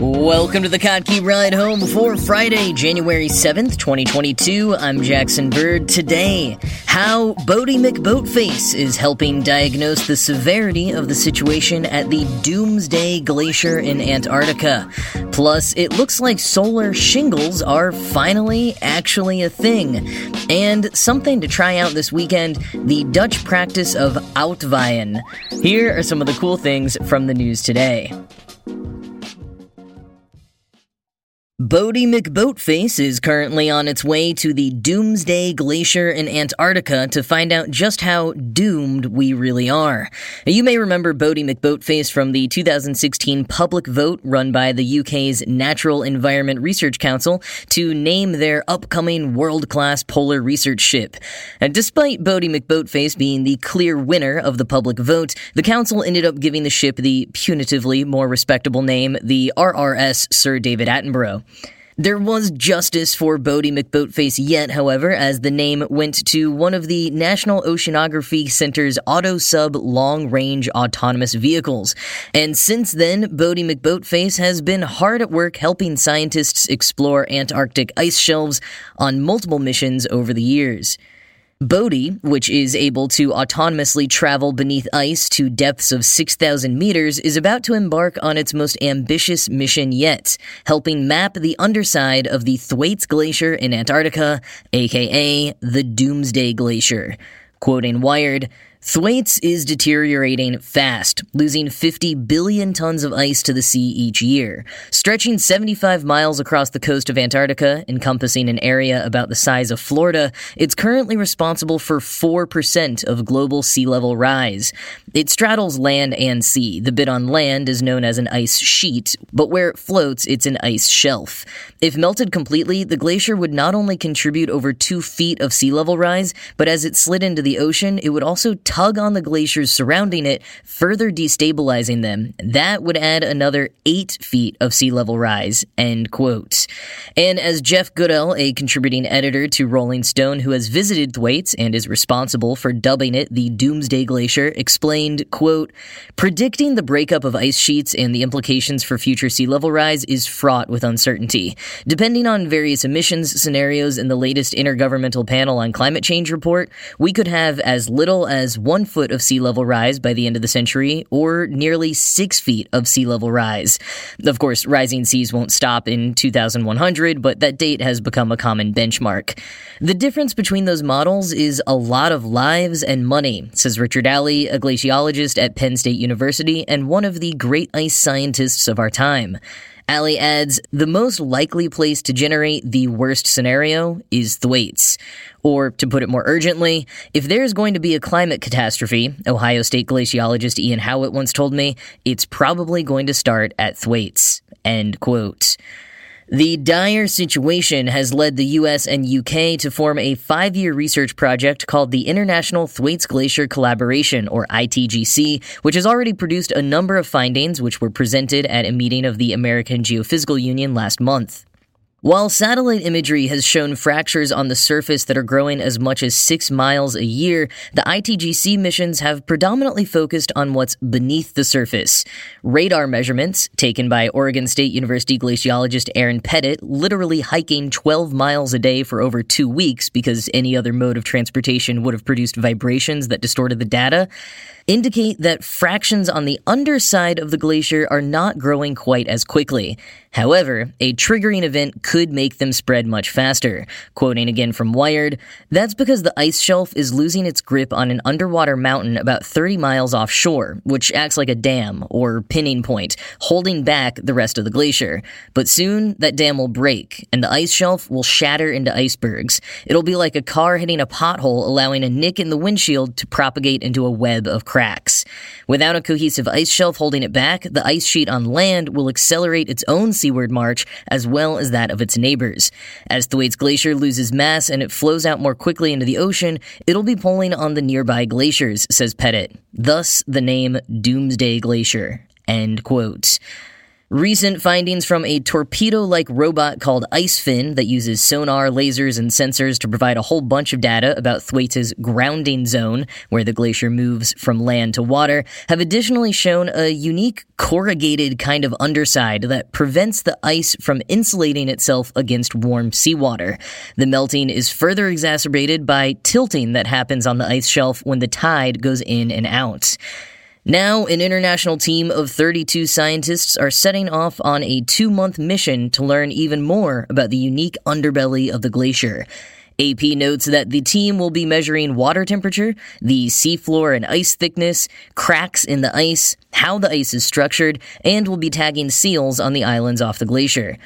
Welcome to the Kottke Ride Home for Friday, January 7th, 2022. I'm Jackson Bird. Today, how Boaty McBoatface is helping diagnose the severity of the situation at the Doomsday Glacier in Antarctica. Plus, it looks like solar shingles are finally actually a thing. And something to try out this weekend the Dutch practice of uitwaaien. Here are some of the cool things from the news today. Boaty McBoatface is currently on its way to the Doomsday Glacier in Antarctica to find out just how doomed we really are. You may remember Boaty McBoatface from the 2016 public vote run by the UK's Natural Environment Research Council to name their upcoming world-class polar research ship. And despite Boaty McBoatface being the clear winner of the public vote, the council ended up giving the ship the punitively more respectable name, the RRS Sir David Attenborough. There was justice for Boaty McBoatface yet, however, as the name went to one of the National Oceanography Center's auto sub long range autonomous vehicles. And since then, Boaty McBoatface has been hard at work helping scientists explore Antarctic ice shelves on multiple missions over the years. Boaty, which is able to autonomously travel beneath ice to depths of 6,000 meters, is about to embark on its most ambitious mission yet, helping map the underside of the Thwaites Glacier in Antarctica, aka the Doomsday Glacier. Quoting Wired, Thwaites is deteriorating fast, losing 50 billion tons of ice to the sea each year. Stretching 75 miles across the coast of Antarctica, encompassing an area about the size of Florida, it's currently responsible for 4% of global sea level rise. It straddles land and sea. The bit on land is known as an ice sheet, but where it floats, it's an ice shelf. If melted completely, the glacier would not only contribute over 2 feet of sea level rise, but as it slid into the ocean, it would also tug on the glaciers surrounding it, further destabilizing them. That would add another eight feet of sea level rise. End quote. And as Jeff Goodell, a contributing editor to Rolling Stone who has visited Thwaites and is responsible for dubbing it the Doomsday Glacier, explained, quote, predicting the breakup of ice sheets and the implications for future sea level rise is fraught with uncertainty. Depending on various emissions scenarios in the latest Intergovernmental Panel on Climate Change report, we could have as little as one foot of sea level rise by the end of the century, or nearly six feet of sea level rise. Of course, rising seas won't stop in 2100, but that date has become a common benchmark. The difference between those models is a lot of lives and money, says Richard Alley, a glaciologist at Penn State University and one of the great ice scientists of our time. Alley adds, the most likely place to generate the worst scenario is Thwaites. Or, to put it more urgently, if there's going to be a climate catastrophe, Ohio State glaciologist Ian Howat once told me, it's probably going to start at Thwaites. End quote. The dire situation has led the US and UK to form a five year research project called the International Thwaites Glacier Collaboration, or ITGC, which has already produced a number of findings which were presented at a meeting of the American Geophysical Union last month. While satellite imagery has shown fractures on the surface that are growing as much as six miles a year, the ITGC missions have predominantly focused on what's beneath the surface. Radar measurements, taken by Oregon State University glaciologist Erin Pettit, literally hiking 12 miles a day for over two weeks because any other mode of transportation would have produced vibrations that distorted the data, indicate that fractions on the underside of the glacier are not growing quite as quickly. However, a triggering event could make them spread much faster. Quoting again from Wired, that's because the ice shelf is losing its grip on an underwater mountain about 30 miles offshore, which acts like a dam or pinning point, holding back the rest of the glacier. But soon, that dam will break, and the ice shelf will shatter into icebergs. It'll be like a car hitting a pothole, allowing a nick in the windshield to propagate into a web of cracks. Without a cohesive ice shelf holding it back, the ice sheet on land will accelerate its own seaward march as well as that of its neighbors. As Thwaites Glacier loses mass and it flows out more quickly into the ocean, it'll be pulling on the nearby glaciers, says Pettit. Thus, the name Doomsday Glacier. End quote. Recent findings from a torpedo like robot called IceFin that uses sonar, lasers, and sensors to provide a whole bunch of data about Thwaites' grounding zone, where the glacier moves from land to water, have additionally shown a unique corrugated kind of underside that prevents the ice from insulating itself against warm seawater. The melting is further exacerbated by tilting that happens on the ice shelf when the tide goes in and out. Now, an international team of 32 scientists are setting off on a two month mission to learn even more about the unique underbelly of the glacier. AP notes that the team will be measuring water temperature, the seafloor and ice thickness, cracks in the ice, how the ice is structured, and will be tagging seals on the islands off the glacier.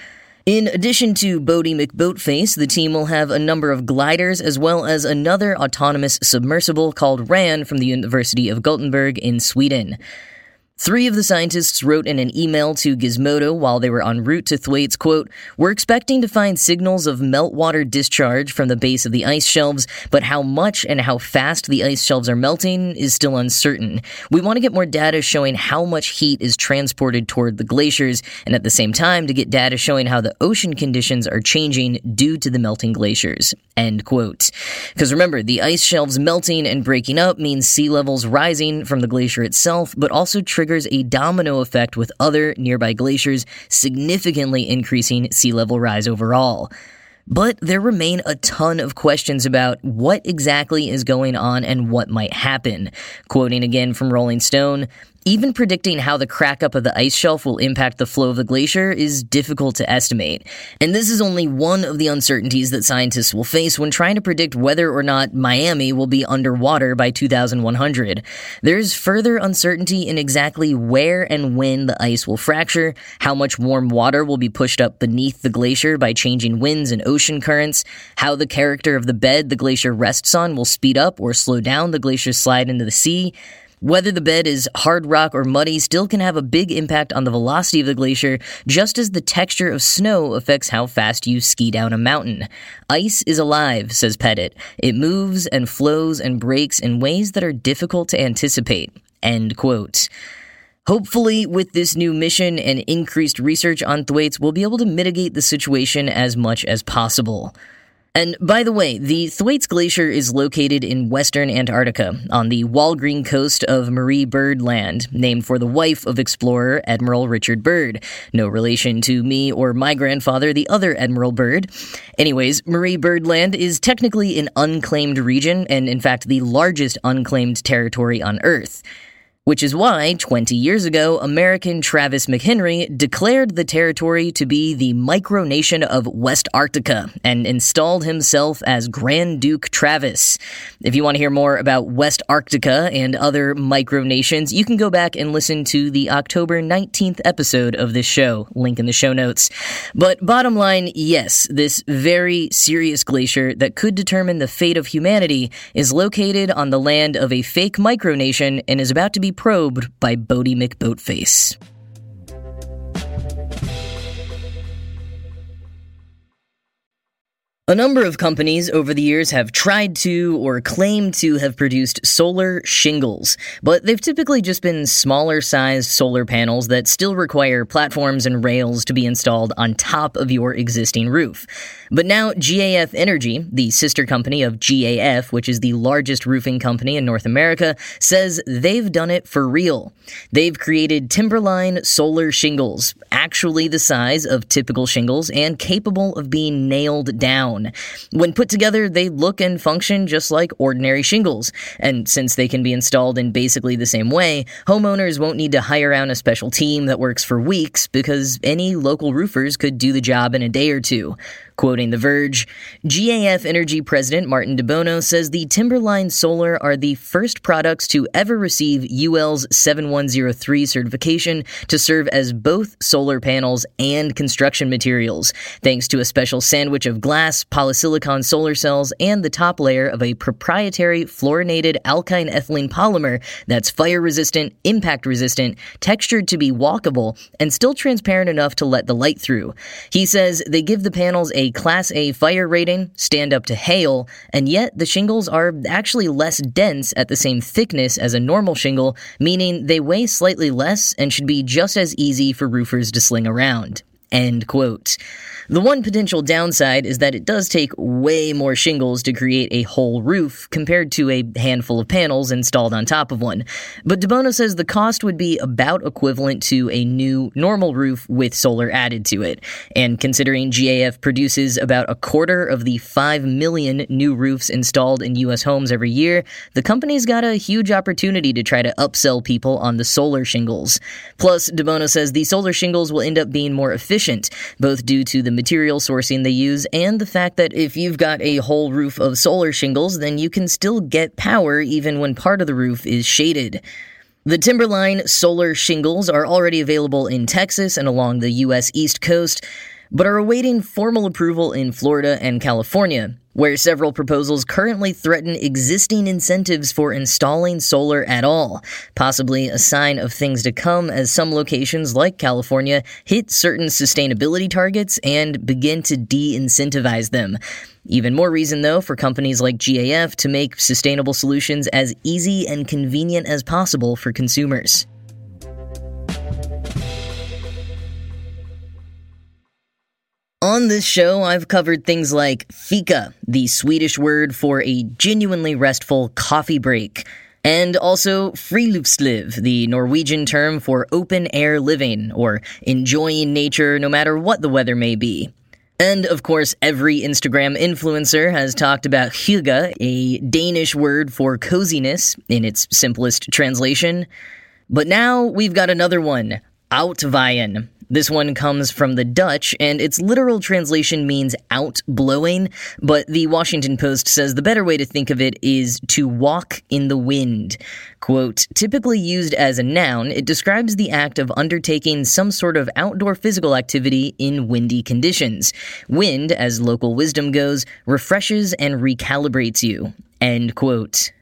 In addition to Boaty McBoatface, the team will have a number of gliders as well as another autonomous submersible called RAN from the University of Gothenburg in Sweden. Three of the scientists wrote in an email to Gizmodo while they were en route to Thwaites, quote, We're expecting to find signals of meltwater discharge from the base of the ice shelves, but how much and how fast the ice shelves are melting is still uncertain. We want to get more data showing how much heat is transported toward the glaciers, and at the same time to get data showing how the ocean conditions are changing due to the melting glaciers. End quote. Because remember, the ice shelves melting and breaking up means sea levels rising from the glacier itself, but also triggers a domino effect with other nearby glaciers, significantly increasing sea level rise overall. But there remain a ton of questions about what exactly is going on and what might happen. Quoting again from Rolling Stone, even predicting how the crack up of the ice shelf will impact the flow of the glacier is difficult to estimate. And this is only one of the uncertainties that scientists will face when trying to predict whether or not Miami will be underwater by 2100. There's further uncertainty in exactly where and when the ice will fracture, how much warm water will be pushed up beneath the glacier by changing winds and ocean currents, how the character of the bed the glacier rests on will speed up or slow down the glacier's slide into the sea, whether the bed is hard rock or muddy still can have a big impact on the velocity of the glacier, just as the texture of snow affects how fast you ski down a mountain. Ice is alive, says Pettit. It moves and flows and breaks in ways that are difficult to anticipate. End quote. Hopefully, with this new mission and increased research on Thwaites, we'll be able to mitigate the situation as much as possible. And by the way, the Thwaites Glacier is located in western Antarctica on the Walgreen coast of Marie Byrd Land, named for the wife of explorer Admiral Richard Byrd. No relation to me or my grandfather, the other Admiral Byrd. Anyways, Marie Byrd Land is technically an unclaimed region and, in fact, the largest unclaimed territory on Earth. Which is why, 20 years ago, American Travis McHenry declared the territory to be the micronation of Westarctica and installed himself as Grand Duke Travis. If you want to hear more about Westarctica and other micronations, you can go back and listen to the October 19th episode of this show, link in the show notes. But bottom line, yes, this very serious glacier that could determine the fate of humanity is located on the land of a fake micronation and is about to be probed by Boaty McBoatface. A number of companies over the years have tried to or claimed to have produced solar shingles, but they've typically just been smaller sized solar panels that still require platforms and rails to be installed on top of your existing roof. But now GAF Energy, the sister company of GAF, which is the largest roofing company in North America, says they've done it for real. They've created Timberline solar shingles, actually the size of typical shingles and capable of being nailed down down. When put together, they look and function just like ordinary shingles, and since they can be installed in basically the same way, homeowners won't need to hire out a special team that works for weeks because any local roofers could do the job in a day or two. Quoting The Verge, GAF Energy President Martin DeBono says the Timberline Solar are the first products to ever receive UL's 7103 certification to serve as both solar panels and construction materials, thanks to a special sandwich of glass, polysilicon solar cells, and the top layer of a proprietary fluorinated alkyne ethylene polymer that's fire resistant, impact resistant, textured to be walkable, and still transparent enough to let the light through. He says they give the panels a Class A fire rating, stand up to hail, and yet the shingles are actually less dense at the same thickness as a normal shingle, meaning they weigh slightly less and should be just as easy for roofers to sling around. End quote. The one potential downside is that it does take way more shingles to create a whole roof compared to a handful of panels installed on top of one. But DeBono says the cost would be about equivalent to a new normal roof with solar added to it. And considering GAF produces about a quarter of the 5 million new roofs installed in US homes every year, the company's got a huge opportunity to try to upsell people on the solar shingles. Plus, DeBono says the solar shingles will end up being more efficient, both due to the material sourcing they use, and the fact that if you've got a whole roof of solar shingles, then you can still get power even when part of the roof is shaded. The Timberline solar shingles are already available in Texas and along the U.S. East Coast, but are awaiting formal approval in Florida and California where several proposals currently threaten existing incentives for installing solar at all, possibly a sign of things to come as some locations like California hit certain sustainability targets and begin to de incentivize them. Even more reason, though, for companies like GAF to make sustainable solutions as easy and convenient as possible for consumers. On this show, I've covered things like fika, the Swedish word for a genuinely restful coffee break, and also friluftsliv, the Norwegian term for open air living, or enjoying nature no matter what the weather may be. And of course, every Instagram influencer has talked about hygge, a Danish word for coziness in its simplest translation. But now we've got another one, Uitwaaien, this one comes from the Dutch, and its literal translation means out blowing, but the Washington Post says the better way to think of it is to walk in the wind. Quote, typically used as a noun, it describes the act of undertaking some sort of outdoor physical activity in windy conditions. Wind, as local wisdom goes, refreshes and recalibrates you. End quote.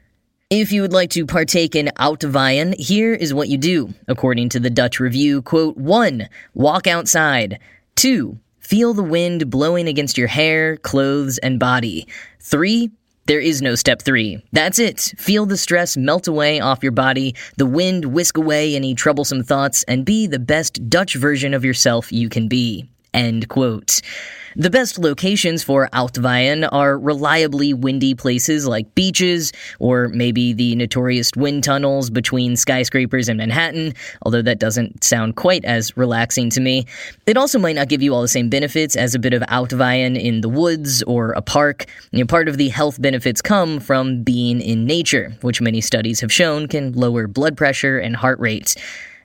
If you would like to partake in Uitwaaien, here is what you do. According to the Dutch review, quote, 1. Walk outside. 2. Feel the wind blowing against your hair, clothes, and body. 3. There is no step three. That's it. Feel the stress melt away off your body, the wind whisk away any troublesome thoughts, and be the best Dutch version of yourself you can be. End quote. The best locations for Uitwaaien are reliably windy places like beaches, or maybe the notorious wind tunnels between skyscrapers in Manhattan, although that doesn't sound quite as relaxing to me. It also might not give you all the same benefits as a bit of Uitwaaien in the woods or a park. You know, part of the health benefits come from being in nature, which many studies have shown can lower blood pressure and heart rate.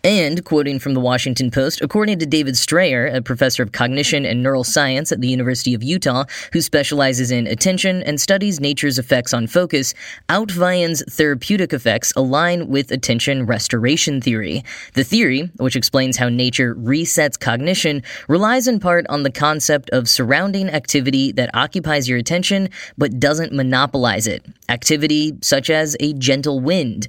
And, quoting from the Washington Post, according to David Strayer, a professor of cognition and neural science at the University of Utah, who specializes in attention and studies nature's effects on focus, Uitwaaien's therapeutic effects align with attention restoration theory. The theory, which explains how nature resets cognition, relies in part on the concept of surrounding activity that occupies your attention but doesn't monopolize it. Activity such as a gentle wind.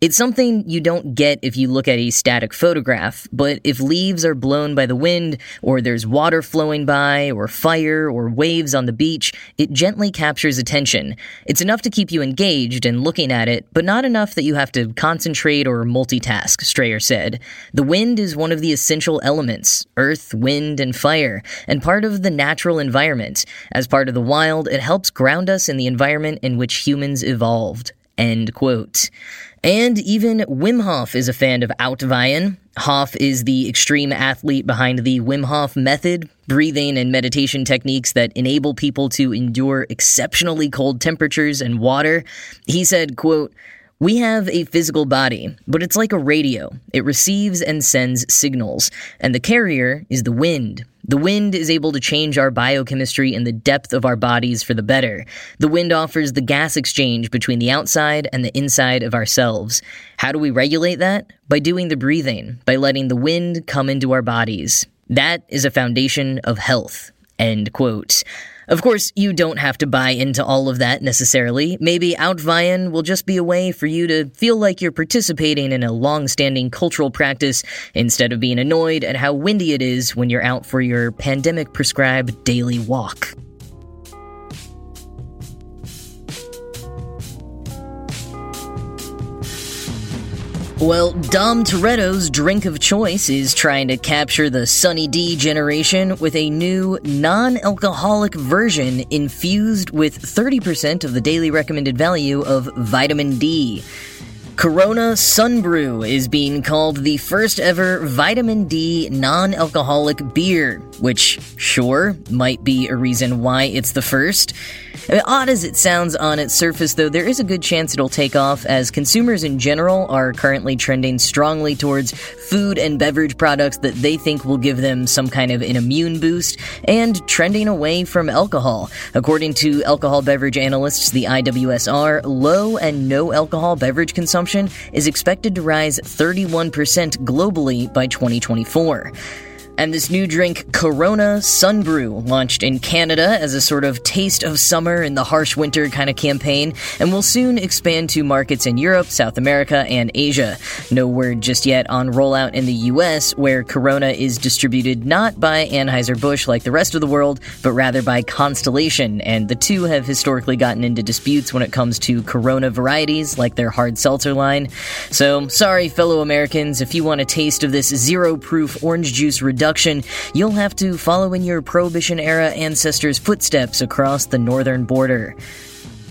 It's something you don't get if you look at a static photograph, but if leaves are blown by the wind, or there's water flowing by, or fire, or waves on the beach, it gently captures attention. It's enough to keep you engaged and looking at it, but not enough that you have to concentrate or multitask, Strayer said. The wind is one of the essential elements earth, wind, and fire, and part of the natural environment. As part of the wild, it helps ground us in the environment in which humans evolved. End quote. And even Wim Hof is a fan of Uitwaaien. Hof is the extreme athlete behind the Wim Hof method, breathing and meditation techniques that enable people to endure exceptionally cold temperatures and water. He said, quote, we have a physical body, but it's like a radio. It receives and sends signals, and the carrier is the wind. The wind is able to change our biochemistry and the depth of our bodies for the better. The wind offers the gas exchange between the outside and the inside of ourselves. How do we regulate that? By doing the breathing, by letting the wind come into our bodies. That is a foundation of health. End quote. Of course, you don't have to buy into all of that necessarily. Maybe Uitwaaien will just be a way for you to feel like you're participating in a long standing cultural practice instead of being annoyed at how windy it is when you're out for your pandemic prescribed daily walk. Well, Dom Toretto's drink of choice is trying to capture the Sunny D generation with a new non alcoholic version infused with 30% of the daily recommended value of vitamin D. Corona Sunbrew is being called the first ever vitamin D non alcoholic beer, which, sure, might be a reason why it's the first. Odd as it sounds on its surface, though, there is a good chance it'll take off as consumers in general are currently trending strongly towards food and beverage products that they think will give them some kind of an immune boost and trending away from alcohol. According to alcohol beverage analysts, the IWSR, low and no alcohol beverage consumption is expected to rise 31% globally by 2024. And this new drink, Corona Sunbrew, launched in Canada as a sort of taste of summer in the harsh winter kind of campaign, and will soon expand to markets in Europe, South America, and Asia. No word just yet on rollout in the US, where Corona is distributed not by Anheuser-Busch like the rest of the world, but rather by Constellation, and the two have historically gotten into disputes when it comes to Corona varieties like their hard seltzer line. So, sorry, fellow Americans, if you want a taste of this zero proof orange juice reduction production, you'll have to follow in your Prohibition era ancestors' footsteps across the northern border.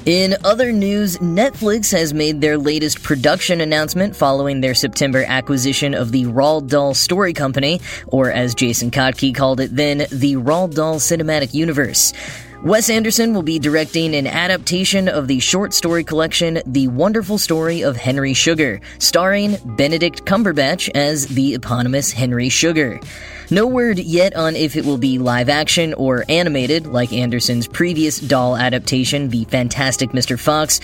In other news, Netflix has made their latest production announcement following their September acquisition of the Roald Dahl Story Company, or as Jason Kottke called it then, the Roald Dahl Cinematic Universe. Wes Anderson will be directing an adaptation of the short story collection The Wonderful Story of Henry Sugar, starring Benedict Cumberbatch as the eponymous Henry Sugar. No word yet on if it will be live action or animated, like Anderson's previous Dahl adaptation, The Fantastic Mr. Fox,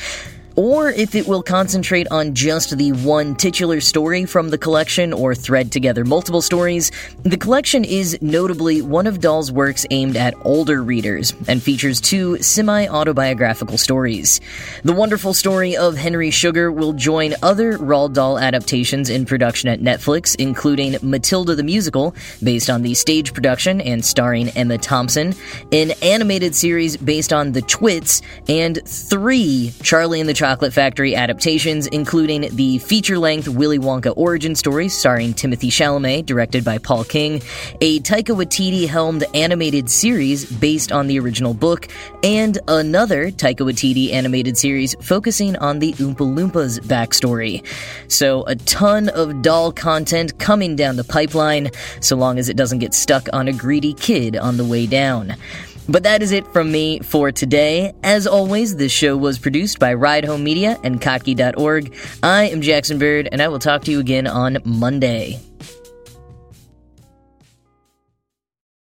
or if it will concentrate on just the one titular story from the collection or thread together multiple stories. The collection is notably one of Dahl's works aimed at older readers and features two semi autobiographical stories. The wonderful story of Henry Sugar will join other Roald Dahl adaptations in production at Netflix, including Matilda the Musical, based on the stage production and starring Emma Thompson, an animated series based on the Twits, and three Charlie and the Chocolate Factory adaptations, including the feature length Willy Wonka origin story starring Timothée Chalamet, directed by Paul King, a Taika Waititi helmed animated series based on the original book, and another Taika Waititi animated series focusing on the Oompa Loompas backstory. So, a ton of Dahl content coming down the pipeline, so long as it doesn't get stuck on a greedy kid on the way down. But that is it from me for today. As always, this show was produced by Ride Home Media and Kottke.org. I am Jackson Bird, and I will talk to you again on Monday.